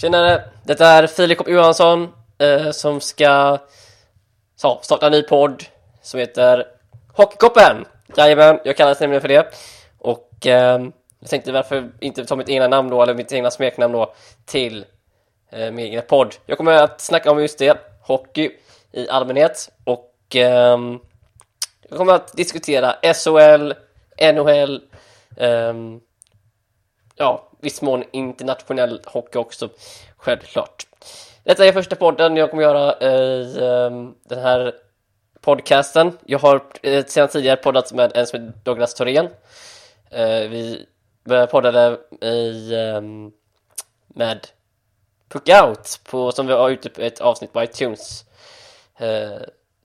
Tjenare! Detta är Filip Johansson eh, som ska så, starta en ny podd som heter Hockeykoppen! Jajamän, jag kallas nämligen för det. Och eh, jag tänkte varför inte ta mitt egna namn då, eller mitt egna smeknamn då, till eh, min egen podd. Jag kommer att snacka om just det, hockey i allmänhet. Och eh, jag kommer att diskutera SHL, NHL, ehm, ja, viss mån internationell hockey också, självklart. Detta är första podden jag kommer göra i ehm, den här podcasten. Jag har eh, sedan tidigare poddat med en som heter Douglas Thorén. Eh, vi poddade i, ehm, med Puck Out, på, som vi har ute ett avsnitt på iTunes eh,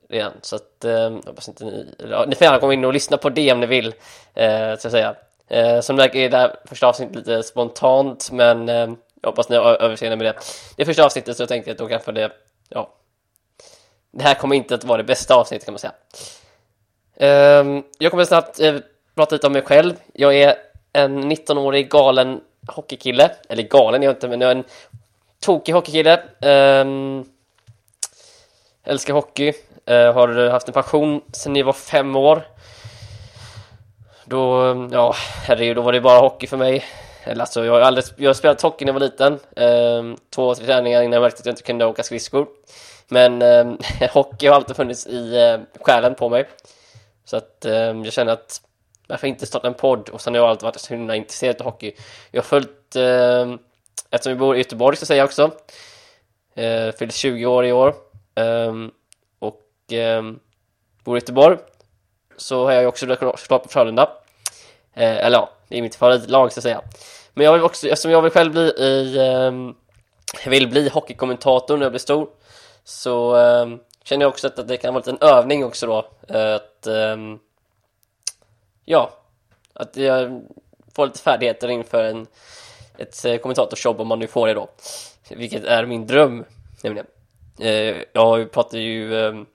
redan. Så att, eh, hoppas inte ni, eller, ni får gärna komma in och lyssna på det om ni vill, eh, så att säga. Eh, som sagt är det här första avsnittet lite spontant, men eh, jag hoppas ni har överseende med det. Det första avsnittet så jag tänkte jag att då kanske det, ja, det här kommer inte att vara det bästa avsnittet kan man säga. Eh, jag kommer snabbt eh, prata lite om mig själv. Jag är en 19-årig galen hockeykille, eller galen är jag inte, men jag är en tokig hockeykille. Um, älskar hockey, uh, har haft en passion sedan jag var fem år. Då, ja, herregud, då var det bara hockey för mig. Eller alltså, jag har aldrig jag har spelat hockey när jag var liten. Ehm, två, tre träningar innan jag märkte att jag inte kunde åka skridskor. Men ehm, hockey har alltid funnits i eh, själen på mig. Så att ehm, jag känner att varför inte starta en podd? Och sen har jag alltid varit så himla intresserad av hockey. Jag har följt, eh, eftersom vi bor i Göteborg så säger jag också, eh, fyllt 20 år i år. Ehm, och ehm, bor i Göteborg så har jag ju också klart på Frölunda. Eh, eller ja, det är mitt favoritlag så att säga. Men jag vill också, eftersom jag vill själv bli i, eh, vill bli hockeykommentator när jag blir stor, så eh, känner jag också att det kan vara en övning också då. Att, eh, ja, att jag får lite färdigheter inför en, ett eh, kommentatorsjobb om man nu får det då. Vilket är min dröm, nämligen. Eh, jag pratar ju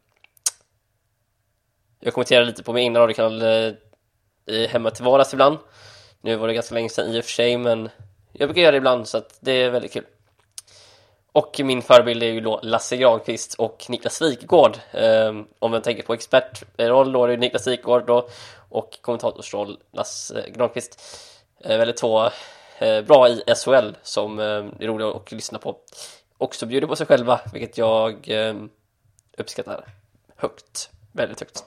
jag kommenterar lite på min egna radiokanal eh, hemma till vardags ibland. Nu var det ganska länge sedan i och för sig, men jag brukar göra det ibland så att det är väldigt kul. Och min förebild är ju då Lasse Granqvist och Niklas Wikgård. Eh, om man tänker på expertroll då är det Niklas Wikgård då och kommentatorsroll Lasse Granqvist. Eh, väldigt två eh, bra i SHL som eh, är roliga att lyssna på. Också bjuder på sig själva, vilket jag eh, uppskattar högt väldigt högt.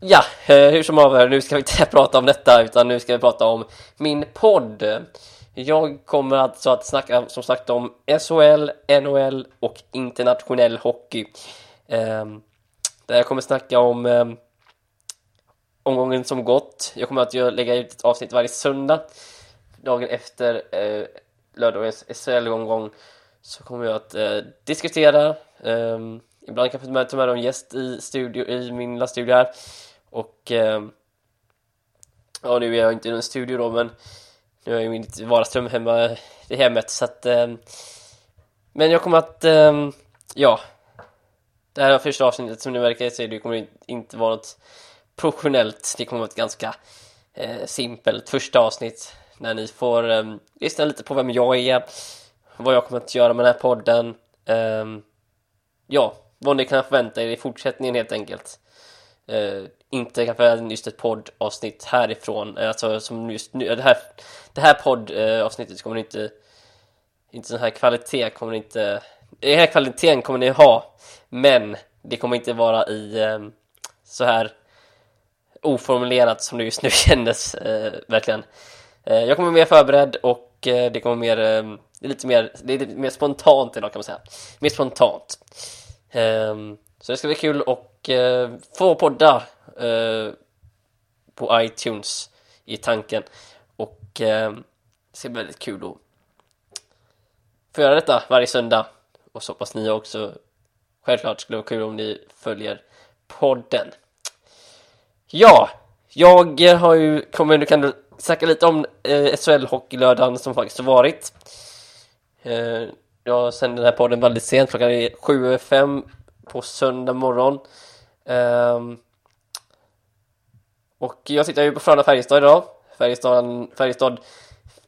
Ja, eh, hur som haver, nu ska vi inte prata om detta utan nu ska vi prata om min podd. Jag kommer alltså att snacka som sagt om SHL, NHL och internationell hockey. Ehm, där jag kommer snacka om ehm, omgången som gått. Jag kommer att lägga ut ett avsnitt varje söndag. Dagen efter eh, lördagens SHL-omgång så kommer jag att eh, diskutera ehm, Ibland kanske jag ta med en gäst i, studio, i min lilla studio här. Och eh, ja, nu är jag inte i någon studio då, men nu är jag i mitt vardagsrum hemma i hemmet så att eh, men jag kommer att eh, ja. Det här är första avsnittet som ni verkar se det kommer inte vara något professionellt. Det kommer vara ett ganska eh, simpelt första avsnitt när ni får eh, lyssna lite på vem jag är vad jag kommer att göra med den här podden eh, ja, vad ni kan förvänta er i fortsättningen helt enkelt. Uh, inte kanske just ett poddavsnitt härifrån, eh, alltså som just nu, det här, det här poddavsnittet kommer inte, inte sån här kvalitet kommer inte, den här kvaliteten kommer ni ha, men det kommer inte vara i um, så här oformulerat som det just nu kändes, uh, verkligen. jag kommer mer förberedd och det kommer mer, det är lite mer, det är lite mer spontant idag kan man säga, mer spontant. Ehm, så det ska bli kul att eh, få podda eh, på iTunes i tanken och ehm, det ska bli väldigt kul att få göra detta varje söndag och så hoppas ni också självklart skulle vara kul om ni följer podden. Ja, jag har ju kommit, nu kan du snacka lite om eh, SHL Hockeylördagen som faktiskt har varit. Eh, jag sänder den här podden väldigt sent, klockan är 7.05 på söndag morgon. Um, och jag sitter ju på Frölunda Färjestad idag. Färjestad, Färjestad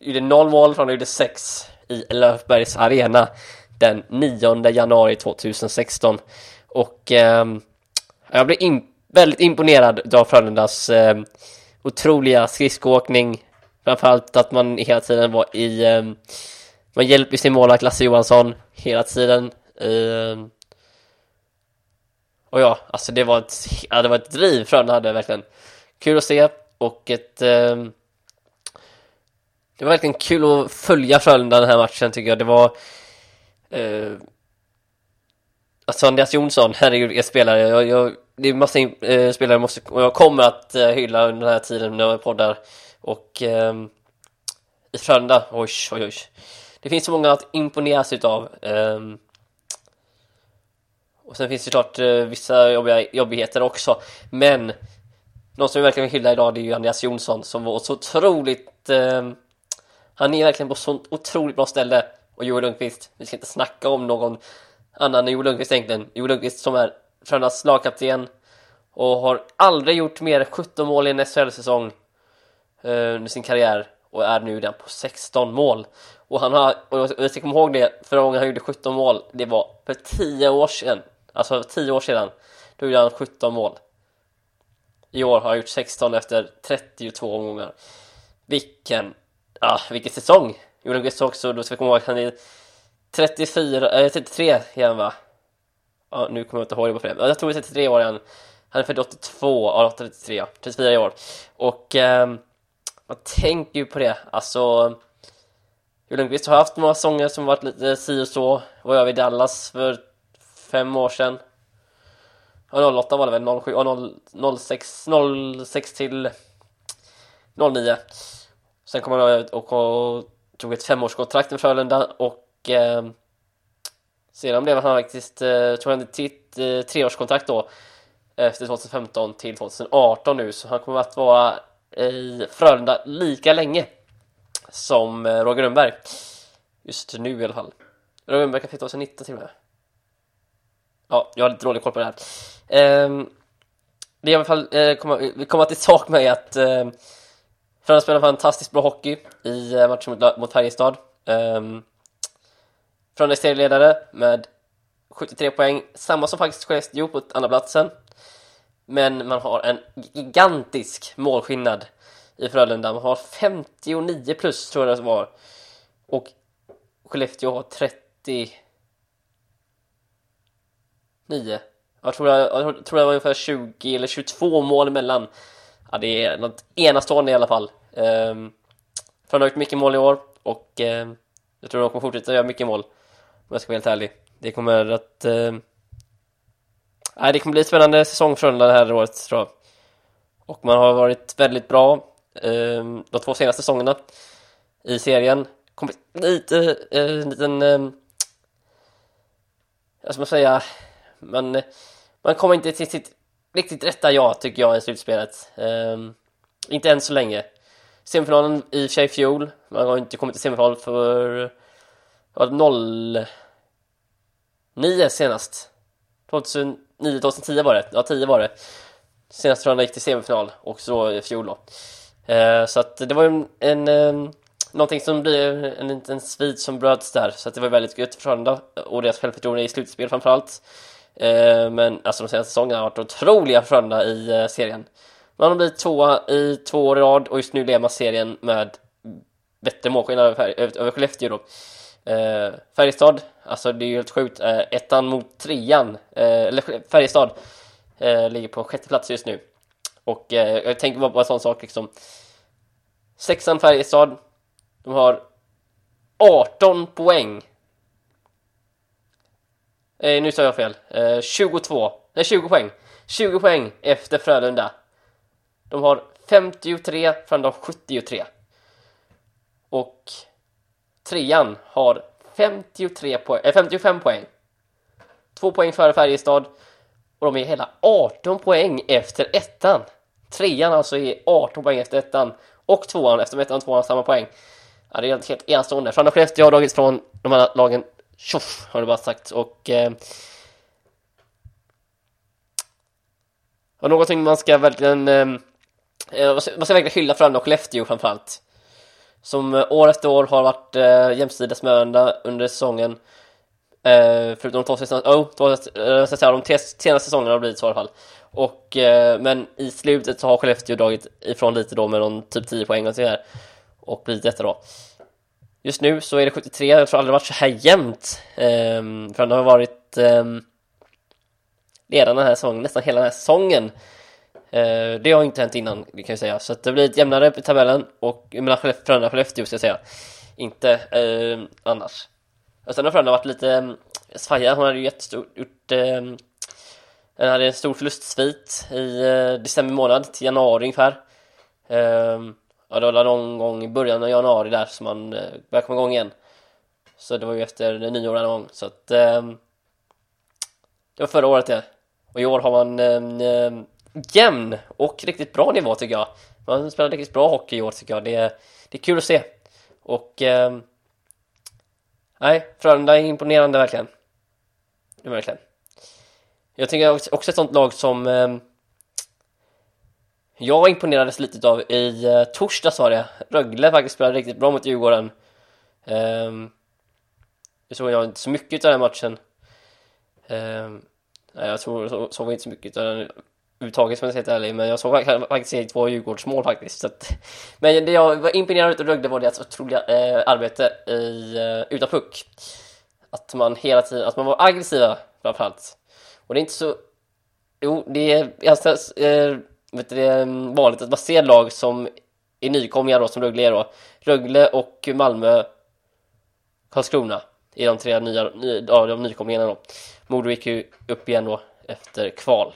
gjorde noll mål, Frölunda gjorde sex i Löfbergs Arena den 9 januari 2016. Och um, jag blev in, väldigt imponerad av Frölundas um, otroliga skridskoåkning. Framförallt att man hela tiden var i... um, man hjälper sin målvakt Lasse Johansson hela tiden. Uh, och ja, alltså det var ett, ja, det var ett driv Frölunda hade verkligen. Kul att se och ett... Uh, det var verkligen kul att följa Frölunda den här matchen tycker jag. Det var... Uh, alltså Andreas Jonsson, herregud, är spelare. Jag, jag, det är massa eh, spelare jag måste, och jag kommer att uh, hylla under den här tiden när jag poddar. Och i Frölunda, oj, oj, oj. Det finns så många att imponeras utav. Um, och sen finns det klart uh, eh, vissa jobbiga, jobbigheter också. Men någon som vi verkligen vill hylla idag det är ju Andreas Jonsson som var så otroligt... Eh, han är verkligen på så otroligt bra ställe. Och Joel Lundqvist, vi ska inte snacka om någon annan än Joel Lundqvist egentligen. Joel Lundqvist som är Frölundas lagkapten och har aldrig gjort mer än 17 mål i en SHL-säsong eh, under sin karriär och är nu den på 16 mål. Och han har, och jag ska komma ihåg det, förra gången han gjorde 17 mål, det var för 10 år sedan. Alltså 10 år sedan, då gjorde han 17 mål. I år har han gjort 16 efter 32 omgångar. Vilken, ja, vilken säsong! Joel Lundqvist också, då ska vi komma ihåg att han är 34, äh, 33 igen va? Ja, nu kommer jag inte ihåg det på det. Jag tror det är 33 år igen. Han är född 82, ja 33, 34 i år. Och ehm, man tänker ju på det, alltså Joel Lundqvist har haft några sånger som varit lite si och så. Var jag vid Dallas för fem år sedan. Ja, 08 var det väl, 07, ja, 06, 06 till 09. Sen kom han ut och, och tog ett femårskontrakt med Frölunda och eh, sedan blev han faktiskt, eh, tog han ett eh, treårskontrakt då eh, efter 2015 till 2018 nu, så han kommer att vara i Frölunda lika länge som eh, Roger Rönnberg. Just nu i alla fall. Roger Rönnberg kan flytta 2019 till och med. Ja, jag har lite dålig koll på det här. Eh, det jag i alla fall, eh, komma, komma till sak med att eh, Frölunda spelar fantastiskt bra hockey i eh, matchen mot, mot Färjestad. Eh, Frölunda är serieledare med 73 poäng, samma som faktiskt Skellefteå på andra platsen. Men man har en gigantisk målskillnad i Frölunda. Man har 59 plus tror jag det var. Och Skellefteå har 39. Jag tror, det, jag tror det var ungefär 20 eller 22 mål emellan. Ja, det är något enastående i alla fall. Um, Frölunda har gjort mycket mål i år och um, jag tror de kommer fortsätta göra mycket mål. Om jag ska vara helt ärlig. Det kommer att... Um, Nej, det kommer bli en spännande säsong för det här året tror jag. Och man har varit väldigt bra ehm, de två senaste säsongerna i serien. Kommit lite, eh, en liten... Ehm, jag ska man säga? Man, man kommer inte till sitt riktigt rätta jag tycker jag, i slutspelet. Eh, inte än så länge. Semifinalen i och för fjol. Man har inte kommit till semifinal för... Vad 09 senast. 9 2010 var det. Ja, 10 var det. Senast tror gick till semifinal och så i fjol då. Eh, så att det var en, en um, någonting som blir en liten svit som bröts där. Så att det var väldigt gött för Frölunda och deras självförtroende i slutspel framförallt. Eh, men alltså de senaste säsongerna har varit otroliga för Frölunda i eh, serien. Man har blivit tvåa i två år i rad och just nu leder man serien med bättre målskillnad över, över Skellefteå då. Eh, Färjestad, alltså det är ju helt sjukt, eh, ettan mot trean, eh, eller Färjestad eh, ligger på sjätte plats just nu. Och eh, jag tänker bara på en sån sak liksom. Sexan Färjestad, de har 18 poäng Eh, nu sa jag fel. Eh, 22. Nej, 20 poäng. 20 poäng efter Frölunda. De har 53 från de 73. Och trean har 53 poäng, eh, äh, 55 poäng. Två poäng före Färjestad. Och de är hela 18 poäng efter ettan. Trean alltså är 18 poäng efter ettan. Och tvåan, efter ettan och tvåan har samma poäng. Ja, det är helt enastående. Frölunda Skellefteå har dragits från de här lagen tjoff har det bara sagt och eh, och någonting man ska verkligen eh, eh man ska verkligen hylla Frölunda och Skellefteå framförallt som eh, år efter år har varit eh, jämsides med varandra under säsongen. Eh, förutom de två senaste, oh, två, eh, säga, de tre senaste säsongerna har det blivit så i alla fall. Och, eh, men i slutet så har Skellefteå dragit ifrån lite då med någon typ 10 poäng och sådär och blivit detta då. Just nu så är det 73, jag tror aldrig varit så här jämnt. Eh, för de har varit eh, ledande den här säsongen, nästan hela den här säsongen. Eh, det har inte hänt innan, det kan jag säga. Så det blir ett jämnare i tabellen och mellan Frölunda och Skellefteå ska jag säga. Inte eh, annars. Och sen har Frölunda varit lite mm, svajiga, hon hade ju jättestort gjort eh, hade en stor förlustsvit i eh, december månad till januari ungefär. Eh, ja, det var någon gång i början av januari där som man eh, började komma igång igen. Så det var ju efter nyår någon gång. Så att eh, det var förra året det. Och i år har man eh, jämn och riktigt bra nivå tycker jag. Man spelar riktigt bra hockey i år tycker jag. Det är, det är kul att se. Och eh, nej, Frölunda är imponerande verkligen. Det är verkligen. Jag tycker också ett sånt lag som eh, jag imponerades lite av i eh, torsdags var det. Rögle faktiskt spelade riktigt bra mot Djurgården. Eh, det såg jag inte så mycket av den matchen. Eh, nej, jag tror, så, såg inte så mycket av den överhuvudtaget som jag ska ärlig, men jag såg faktiskt två Djurgårdsmål faktiskt. Så att, men det jag var imponerad av Rögle var deras otroliga eh, arbete i, eh, utan puck. Att man hela tiden, att man var aggressiva framförallt. Och det är inte så... Jo, det är ganska... eh, vet du, det är mm, vanligt att man ser lag som är nykomlingar då, som Rögle är då. Rögle och Malmö, Karlskrona är de tre nya, ny, ja, de nykomlingarna då. Modo gick ju upp igen då efter kval.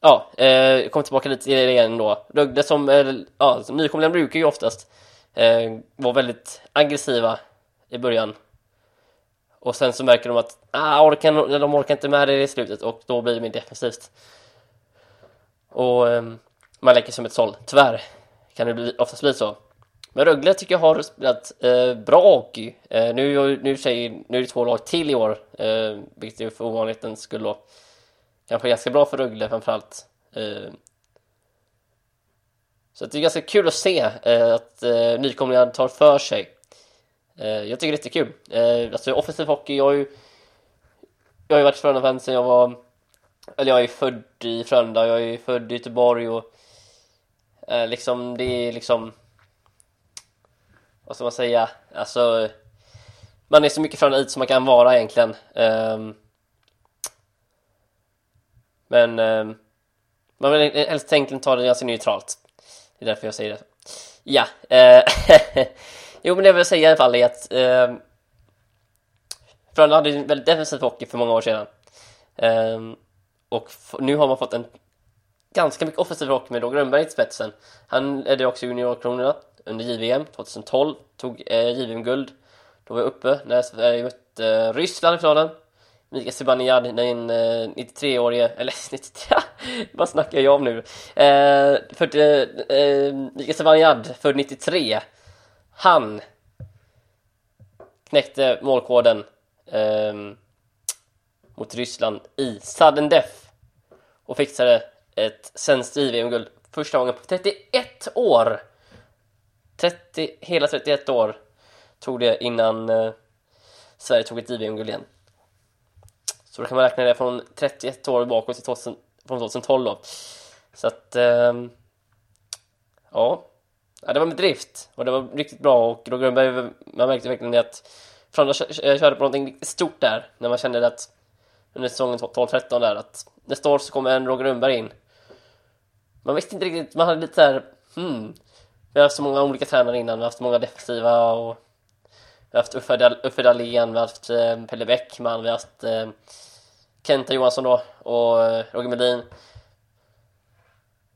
Ja, eh, kom tillbaka lite till det igen då. Rögle som, eh, ja, som nykomlingar brukar ju oftast eh, vara väldigt aggressiva i början. Och sen så märker de att ah, orkar, de orkar inte med det i slutet och då blir det mer defensivt. Och eh, man läcker som ett såll. Tyvärr kan det bli, oftast bli så. Men Rögle tycker jag har spelat eh, bra hockey. Eh, nu, nu, säger, nu är det två lag till i år, eh, vilket är för ovanlighetens skull då. Kanske ganska bra för Rögle framförallt. Eh, så det är ganska kul att se eh, att eh, nykomlingar tar för sig. Jag tycker det är jättekul. Alltså offensiv hockey, jag har ju, jag har ju varit Frölunda-fan sen jag var eller jag är född i Frölunda, jag är född i Göteborg och liksom det är liksom vad ska man säga, alltså man är så mycket Frölunda-it som man kan vara egentligen ehm, men eh, man vill helst egentligen ta det ganska neutralt det är därför jag säger det ja eh, jo men det jag vill säga i alla fall är att eh, Frölunda hade en väldigt defensiv hockey för många år sedan Eh, och nu har man fått en ganska mycket offensiv hockey med Roger Rönnberg i spetsen. Han ledde också juniorkronorna under JVM 2012, tog eh, JVM-guld. Då var jag uppe när Sverige mötte eh, Ryssland i finalen. Mika Zibanejad, den eh, 93-årige, eller 93, vad snackar jag om nu? Eh, för, eh, Mika Zibanejad, född 93, han knäckte målkoden eh, mot Ryssland i sudden death och fixade ett svenskt JVM-guld första gången på 31 år. 30, hela 31 år tog det innan eh, Sverige tog ett JVM-guld igen. Så då kan man räkna det från 31 år bakåt till 2000, från 2012 då. Så att, eh, ja. ja. Det var med drift och det var riktigt bra och Roger Rönnberg, man märkte verkligen det att Frölunda körde på någonting riktigt stort där när man kände att under säsongen 12-13 där att nästa år så kommer en Roger Rönnberg in. Man visste inte riktigt, man hade lite såhär, hmm, vi har haft så många olika tränare innan, vi har haft många defensiva och vi har haft Uffe Dahlén, vi har haft eh, Pelle Bäckman, vi har haft eh, Kenta Johansson då och eh, Roger Melin.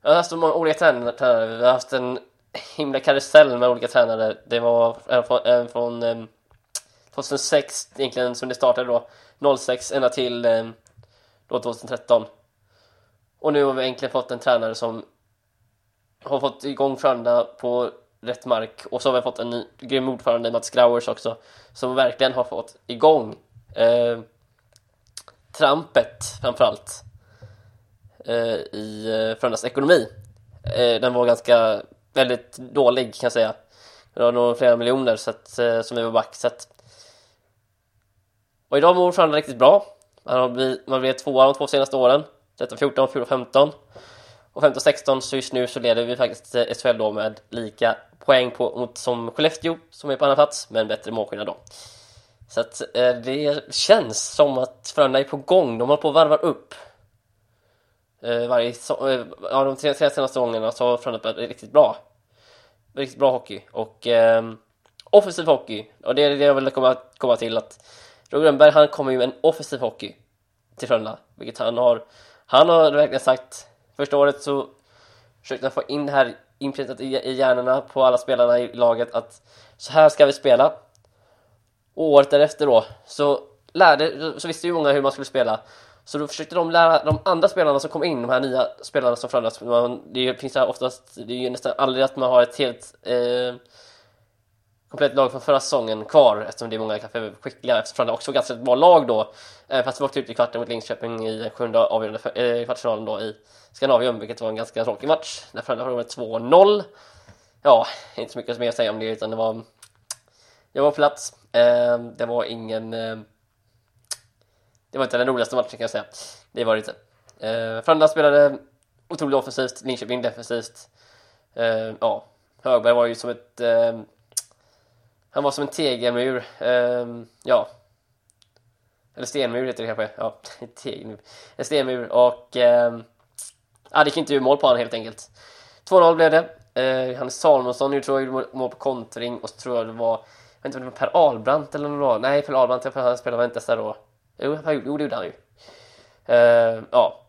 Jag har haft så många olika tränare, vi har haft en himla karusell med olika tränare. Det var en från, från eh, 2006 egentligen som det startade då. 06 ända till eh, då 2013 och nu har vi egentligen fått en tränare som har fått igång Frölunda på rätt mark. Och så har vi fått en ny grym ordförande Mats Grauers också som verkligen har fått igång. Eh, trampet framförallt eh, i eh, Frölundas ekonomi. Eh, den var ganska väldigt dålig kan jag säga det var nog flera miljoner så att, eh, som vi var back. Så att... Och idag mår Frölunda riktigt bra. Man har blivit, man blivit tvåa de två senaste åren. 13-14, 14-15. Och 15-16 så just nu så leder vi faktiskt eh, SHL då med lika poäng på, mot som Skellefteå som är på andra plats men bättre målskillnad då. Så att eh, det känns som att Frölunda är på gång. De håller på att varva upp. Eh, varje, so eh, ja, de tre, tre senaste gångerna så har Frölunda spelat riktigt bra. Riktigt bra hockey och eh, offensiv hockey. Och det är det jag vill komma, komma till att Roger Rönnberg han kommer ju med en offensiv hockey till Frölunda, vilket han har. Han har verkligen sagt första året så försökte han få in det här inprintat i, i hjärnorna på alla spelarna i laget att så här ska vi spela. Och året därefter då så lärde, så visste ju många hur man skulle spela. Så då försökte de lära de andra spelarna som kom in, de här nya spelarna som Frölunda, det finns här oftast, det är ju nästan aldrig att man har ett helt eh, komplett lag från förra säsongen kvar eftersom det är många kanske skickliga eftersom Frölunda också var ganska bra lag då. Eh, fast vi åkte ut i kvarten mot Linköping i den sjunde avgörande eh, kvartsfinalen då i Skandinavium, vilket var en ganska tråkig match när Frölunda förlorade med 2-0. Ja, inte så mycket mer att säga om det utan det var jag var på plats. Eh, det var ingen eh, det var inte den roligaste matchen kan jag säga. Det var det inte. Eh, Frölunda spelade otroligt offensivt, Linköping defensivt. Eh, ja, Högberg var ju som ett eh, han var som en tegelmur. Eh, ja. Eller stenmur heter det kanske. Ja, tegelmur. En stenmur och eh, ja, det gick inte ur mål på honom helt enkelt. 2-0 blev det. Eh, Hannes Salomonsson gjorde mål på kontring och så tror jag det var vet inte om det var Per Albrandt eller något. Nej, Per Albrandt han spelade inte där då. Jo, jo, det gjorde han ju. Uh, ja,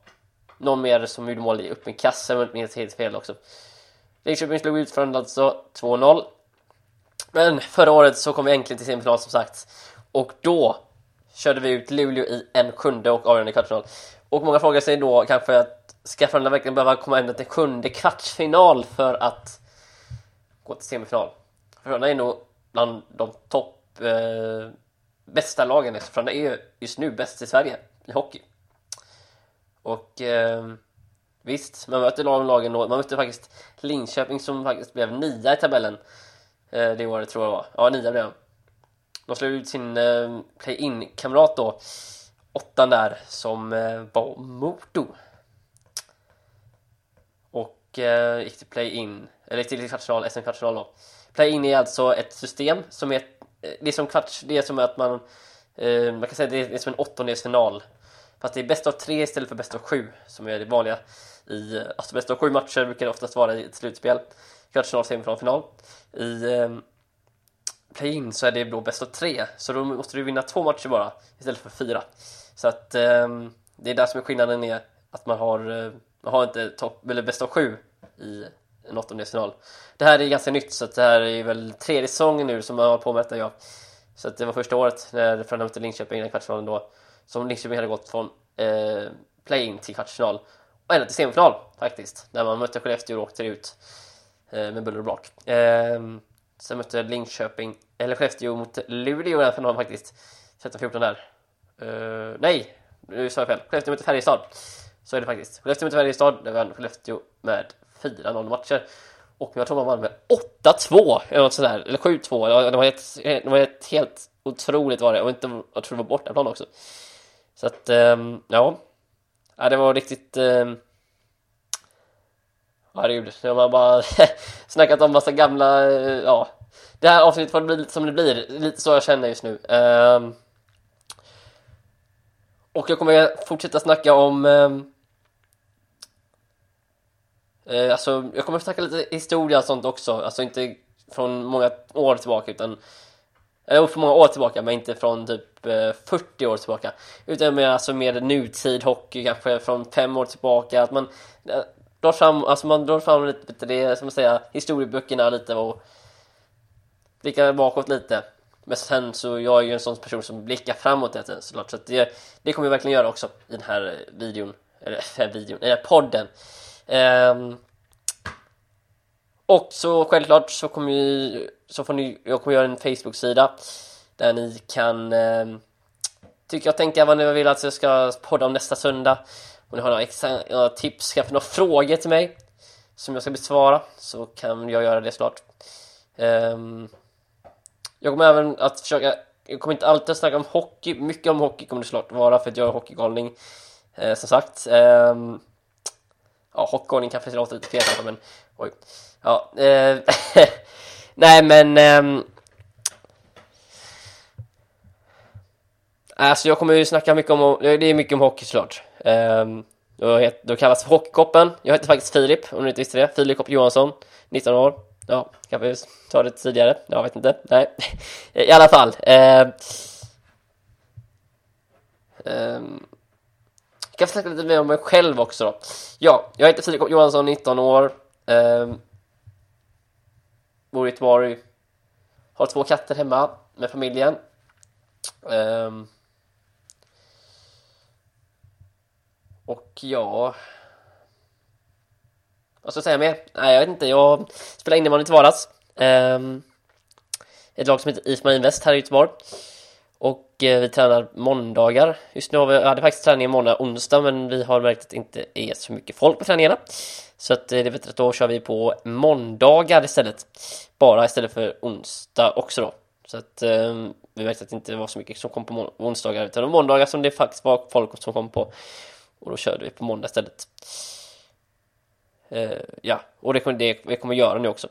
någon mer som gjorde mål i öppen kasse men inte helt fel också. Linköping slog ut från alltså 2-0. Men förra året så kom vi äntligen till semifinal som sagt. Och då körde vi ut Luleå i en sjunde och avgörande kvartsfinal. Och många frågar sig då kanske att ska Frölunda verkligen behöva komma ända till sjunde kvartsfinal för att gå till semifinal? Frölunda är nog bland de topp eh, bästa lagen liksom. eftersom det är just nu bäst i Sverige i hockey. Och eh, visst, man möter lagen då. Man mötte faktiskt Linköping som faktiskt blev nia i tabellen eh, det året tror jag var. Ja, nia blev de. De slog ut sin eh, play-in-kamrat då, åttan där, som eh, var Modo. Och eh, gick till play-in, eller till kvartsfinal, SM-kvartsfinal då. Play-in är alltså ett system som är eh, det är som kvarts, det är som att man eh, man kan säga det är som en åttondelsfinal. Fast det är bäst av tre istället för bäst av sju som är det vanliga i alltså bäst av sju matcher brukar det oftast vara i ett slutspel. Kvartsfinal, semifinal, final i eh, play-in så är det då bäst av tre. Så då måste du vinna två matcher bara istället för fyra. Så att eh, det är där som är skillnaden är att man har eh, man har inte topp eller bäst av sju i en åttondelsfinal. Det här är ganska nytt så det här är väl tredje säsongen nu som man har på med detta, ja. Så att det var första året när Frölunda mötte Linköping i den kvartsfinalen då som Linköping hade gått från eh, play-in till kvartsfinal och ända till semifinal faktiskt när man mötte Skellefteå och åkte ut eh, med buller och brak. Eh, sen mötte Linköping, eller Skellefteå mot Luleå i den finalen faktiskt. 13-14 där. Eh, nej, nu sa jag fel. Skellefteå mötte Färjestad. Så är det faktiskt. Skellefteå mötte Färjestad, där vann Skellefteå med 4-0 matcher. Och jag tror man vann med 8-2 eller något sådär, eller 7-2. Det var, ett, det var ett helt otroligt var det. Och inte, jag tror det var bortaplan också. Så att, ehm, ja. ja. Det var riktigt... Ehm, Herregud, jag har bara snackat om massa gamla, eh, ja. Det här avsnittet får bli lite som det blir, lite så jag känner just nu. Ehm, och jag kommer fortsätta snacka om Eh, alltså, jag kommer att snacka lite historia och sånt också, alltså inte från många år tillbaka utan eh, eller från många år tillbaka men inte från typ eh, 40 år tillbaka. Utan mer, alltså mer nutid hockey kanske från 5 år tillbaka. Att man eh, drar fram, alltså man drar fram lite det som man säger historieböckerna lite och blickar bakåt lite. Men sen så jag är ju en sån person som blickar framåt hela tiden såklart. Så att det, det kommer jag verkligen göra också i den här videon. Eller videon, i den här podden. Ehm, och så självklart så kommer ju, så får ni, jag kommer göra en Facebook-sida där ni kan um, tycka och tänka vad ni vill att jag ska podda om nästa söndag. Om ni har några, extra, några tips, kanske några frågor till mig som jag ska besvara så kan jag göra det snart Um, ehm, jag kommer även att försöka, jag kommer inte alltid att snacka om hockey, mycket om hockey kommer det snart vara för att jag är hockeygalning eh, som sagt. Um, ja, hockeyordning kanske låter lite fel men oj. Ja, eh, nej men Eh, Alltså jag kommer ju snacka mycket om, det är mycket om hockey såklart. Ehm, um, då, kallas Hockeykoppen. Jag heter faktiskt Filip, om ni inte visste det. Filip Kopp Johansson, 19 år. Ja, kanske ta det tidigare. Jag vet inte. Nej, i alla fall. Eh, um, kan snacka lite mer om mig själv också då. Ja, jag heter Filip Johansson, 19 år. Um, bor i Göteborg. Har två katter hemma med familjen. Um, Och ja... Vad ska jag säga mer? Nej, jag vet inte. Jag spelar innebandy till vardags. Um, ehm, ett lag som heter IF Marinväst här i Göteborg. Och eh, vi tränar måndagar. Just nu har vi, hade faktiskt träning måndag och eh, onsdag men vi har märkt att det inte är så mycket folk på träningarna. Så att eh, det är bättre att då kör vi på måndagar istället. Bara istället för onsdag också då. Så att eh, vi märkte att det inte var så mycket som kom på onsdagar utan måndagar som det faktiskt var folk som kom på och då körde vi på måndag istället. Uh, ja, och det kommer, det vi kommer göra nu också.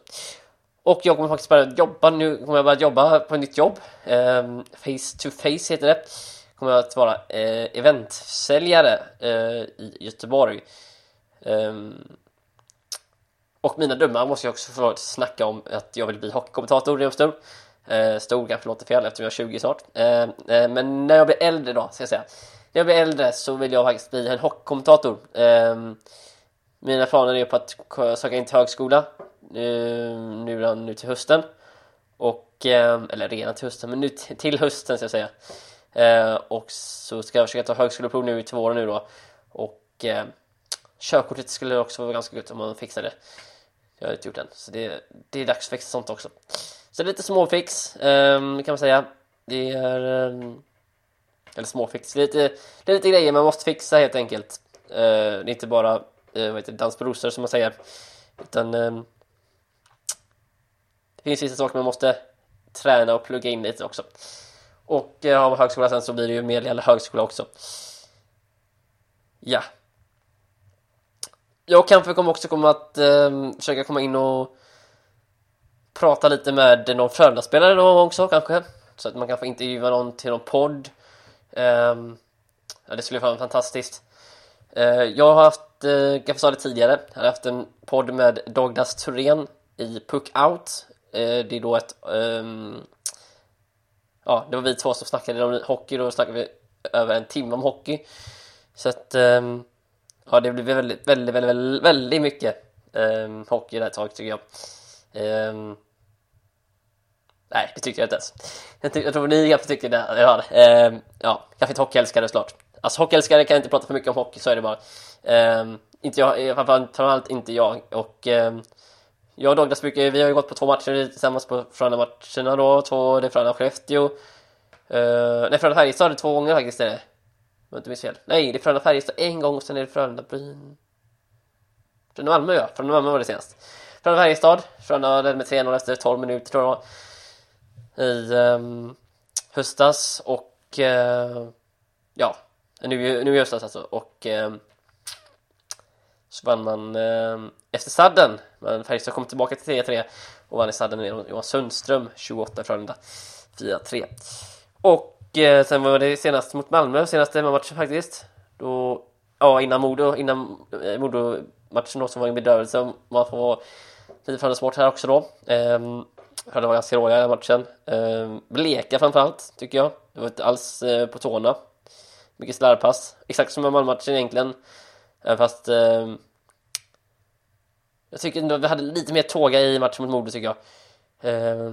Och jag kommer faktiskt börja jobba nu, kommer jag börja jobba på ett nytt jobb. Um, face to face heter det. Kommer jag att vara uh, eventsäljare uh, i Göteborg. Um, och mina drömmar måste jag också få snacka om att jag vill bli hockeykommentator redan eh, stor. Uh, stor kanske låter fel eftersom jag är 20 snart. Uh, men när jag blir äldre då, ska jag säga när jag blir äldre så vill jag faktiskt bli en hockeykommentator. Um, mina planer är på att söka in till högskola Eh, nu, nu till hösten. Och, eh, eller redan till hösten, men nu till hösten ska jag säga. Eh, och så ska jag försöka ta högskoleprov nu till våren nu då. Och körkortet skulle också vara ganska gott om man fixar det. Jag har inte gjort än, så det, det är dags att fixa sånt också. Så det är lite småfix ehm, kan man säga. Det är ehm, eller småfix. Det är lite, det är lite grejer man måste fixa helt enkelt. Det är inte bara vad heter det, dans på rosor som man säger. Utan ehm, det finns vissa saker man måste träna och plugga in lite också. Och eh, har man högskola sen så blir det ju mer eller högskola också. Ja. Jag kanske kommer också komma att eh, försöka komma in och prata lite med någon Frölunda-spelare någon gång också kanske. Så att man kan få intervjua någon till någon podd. Eh, ja, det skulle vara fantastiskt. Eh, jag har haft, eh, jag sa det tidigare, jag har haft en podd med Douglas Thorén i Puck Out. Eh, det är då ett... Um, ja, det var vi två som snackade om hockey, då snackade vi över en timme om hockey. Så att... Um, ja, det blev väldigt, väldigt, väldigt, väldigt, väldigt mycket um, hockey där ett tag tycker jag. Nej, det tycker jag inte ens. Jag, jag tror ni kanske tycker det. Ja, eh, ja kanske inte hockeyälskare såklart. Alltså hockeyälskare kan inte prata för mycket om hockey, så är det bara. Inte jag, framförallt inte jag. Och jag och Douglas brukar, vi har ju gått på två matcher tillsammans på Frölunda-matcherna då. Två, det är Frölunda-Skellefteå. Uh, nej, Frölunda-Färjestad är två gånger faktiskt är det. Om jag inte minns fel. Nej, det är Frölunda-Färjestad en gång och sen är det Frölunda-Bryn. Frölunda-Malmö ja, Frölunda-Malmö var det senast. Frölunda-Färjestad, Frölunda ledde med 3-0 efter 12 minuter tror jag i um, höstas och uh, ja, nu, nu i höstas alltså och um, så vann man eh, efter sadden men Färjestad kom tillbaka till 3-3 och vann i sadden med Johan Sundström 28 Frölunda 4-3 och eh, sen var det senast mot Malmö senaste matchen faktiskt då ja innan Modo innan eh, Modo matchen då som var en bedrövelse om man får vara lite Frölunda Sport här också då eh, det var ganska roliga den matchen. Eh, bleka framförallt, tycker jag. Det var inte alls eh, på tårna. Mycket slarvpass. Exakt som i Malmö-matchen egentligen. Även fast... Eh, jag tycker ändå vi hade lite mer tåga i matchen mot Modo, tycker jag. Eh,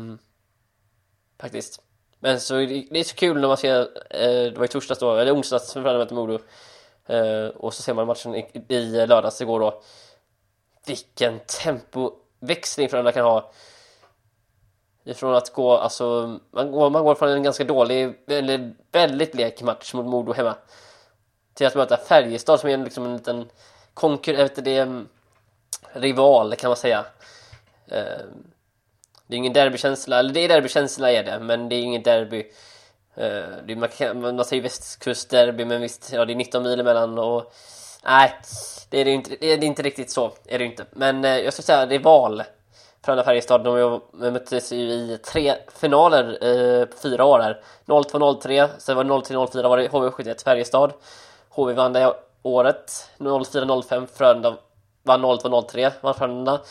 faktiskt. Men så det är så kul när man ser, eh, det var i torsdags då, eller onsdags för mötte Modo. Eh, och så ser man matchen i, i lördags igår då. Vilken tempoväxling Frölunda kan ha Ifrån att gå, alltså, man går, man går från en ganska dålig, eller väldigt blek match mot Modo hemma till att möta Färjestad som är en, liksom en liten konkurrent, det, rival kan man säga. Eh, det är ingen derbykänsla, eller det är derbykänsla är det, men det är ingen derby. Eh, det är, man, kan, man säger västkustderby, men visst, ja det är 19 mil emellan och nej, det är det inte, det är inte riktigt så, är det inte. Men eh, jag skulle säga rival. Frölunda-Färjestad, de möttes ju i tre finaler eh, på fyra år här. 0-2, 0-3, sen var det 0-3, 0-4 var det HV71 Färjestad. HV vann det året, 04-05 Frölunda vann 02 03 vann Frölunda.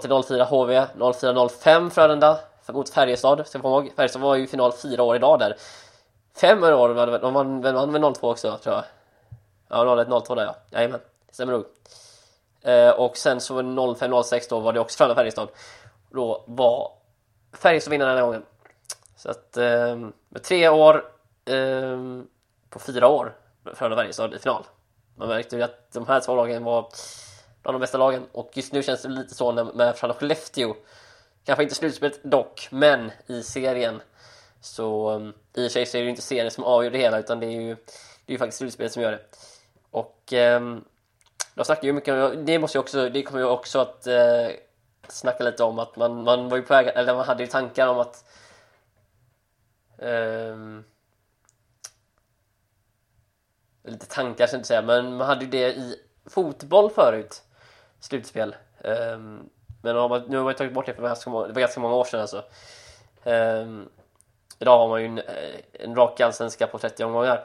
03 04 HV, 04-05 Frölunda mot Färjestad, ska komma ihåg. Färjestad var ju i final fyra år idag där. Fem år, de vann väl med 0-2 också tror jag. Ja, 01 02 där ja. Jajamän, det stämmer nog. Eh, och sen så 05-06 då var det också Frölunda Färjestad. Då var Färjestad vinnare den här gången. Så att eh, med tre år eh, på fyra år Frölunda Färjestad i final. Man märkte ju att de här två lagen var bland de bästa lagen och just nu känns det lite så med Frölunda Skellefteå Kanske inte slutspelet dock, men i serien så um, i och för sig så är det ju inte serien som avgör det hela utan det är ju, det är ju faktiskt slutspelet som gör det. Och um, jag snackar ju mycket om det måste ju också, det kommer jag också att uh, snacka lite om att man, man var ju på väg, eller man hade ju tankar om att um, lite tankar ska jag inte säga, men man hade ju det i fotboll förut, slutspel. Um, men nu har man, nu har man tagit bort det för ganska många, det var ganska många år sedan alltså. Um, idag har man ju en, eh, en rak allsvenska på 30 omgångar.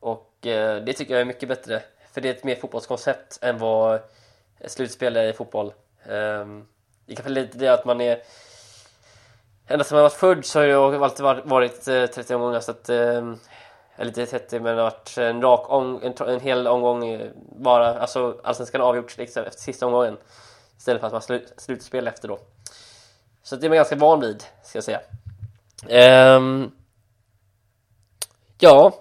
Och uh, det tycker jag är mycket bättre. För det är ett mer fotbollskoncept än vad slutspel är i fotboll. Um, det är kanske lite det att man är... Ända sedan man var född så har det alltid varit, varit eh, 30 omgångar så att... Um, eller inte 30 men det har varit en rak om, en, en hel omgång bara, alltså allsvenskan avgjorts liksom efter sista omgången. Istället för att man slut, slutspel efter då. Så det är man ganska van vid, ska jag säga. Um, ja,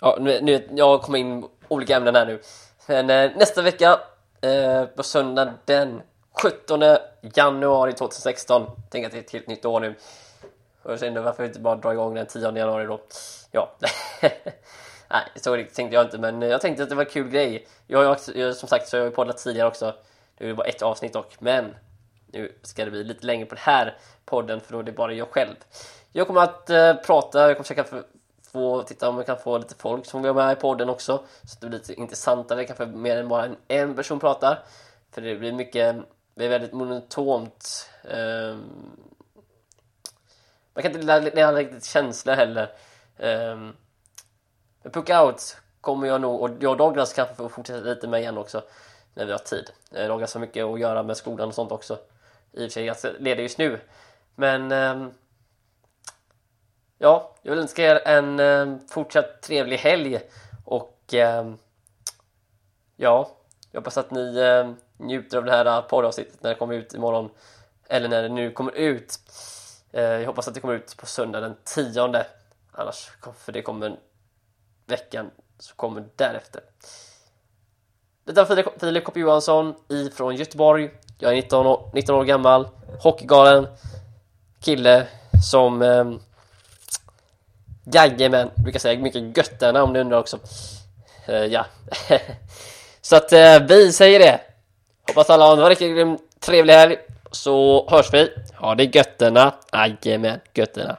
ja nu, nu, jag kommer in olika ämnen här nu. Men eh, nästa vecka, eh, på söndag den 17 januari 2016, tänker att det är ett helt nytt år nu. Och jag kände varför inte bara dra igång den 10 januari då. Ja. Nej, så riktigt tänkte jag inte, men jag tänkte att det var en kul grej. Jag har ju som sagt så jag har poddat tidigare också det är bara ett avsnitt dock, men nu ska det bli lite längre på den här podden för då är det bara jag själv. Jag kommer att eh, prata, jag kommer försöka få, få titta om jag kan få lite folk som vill vara med i podden också så att det blir lite intressantare, kanske mer än bara en, en person pratar. För det blir mycket, det är väldigt monotont. Eh, man kan inte lära riktigt känslor heller. Um, men Puckouts kommer jag nog, och jag och Douglas kanske får fortsätta lite med igen också när vi har tid. Eh, jag har ganska mycket att göra med skolan och sånt också. I och för sig ganska ledig just nu. Men ehm, ja, jag vill önska er en ehm, fortsatt trevlig helg och ja, jag hoppas att ni njuter av det här poddavsnittet när det kommer ut imorgon. Eller när det nu kommer ut. Eh, jag hoppas att det kommer ut på söndag den tionde. Annars, för det kommer veckan som kommer därefter. Detta var Filip Kopp Johansson ifrån Göteborg. Jag är 19 år, 19 år gammal, hockeygalen kille som eh, jajamän, brukar säga mycket götterna om ni undrar också. Eh, ja, så att eh, vi säger det. Hoppas alla har en riktigt trevlig helg så hörs vi. Ha det götterna, jajamän, götterna.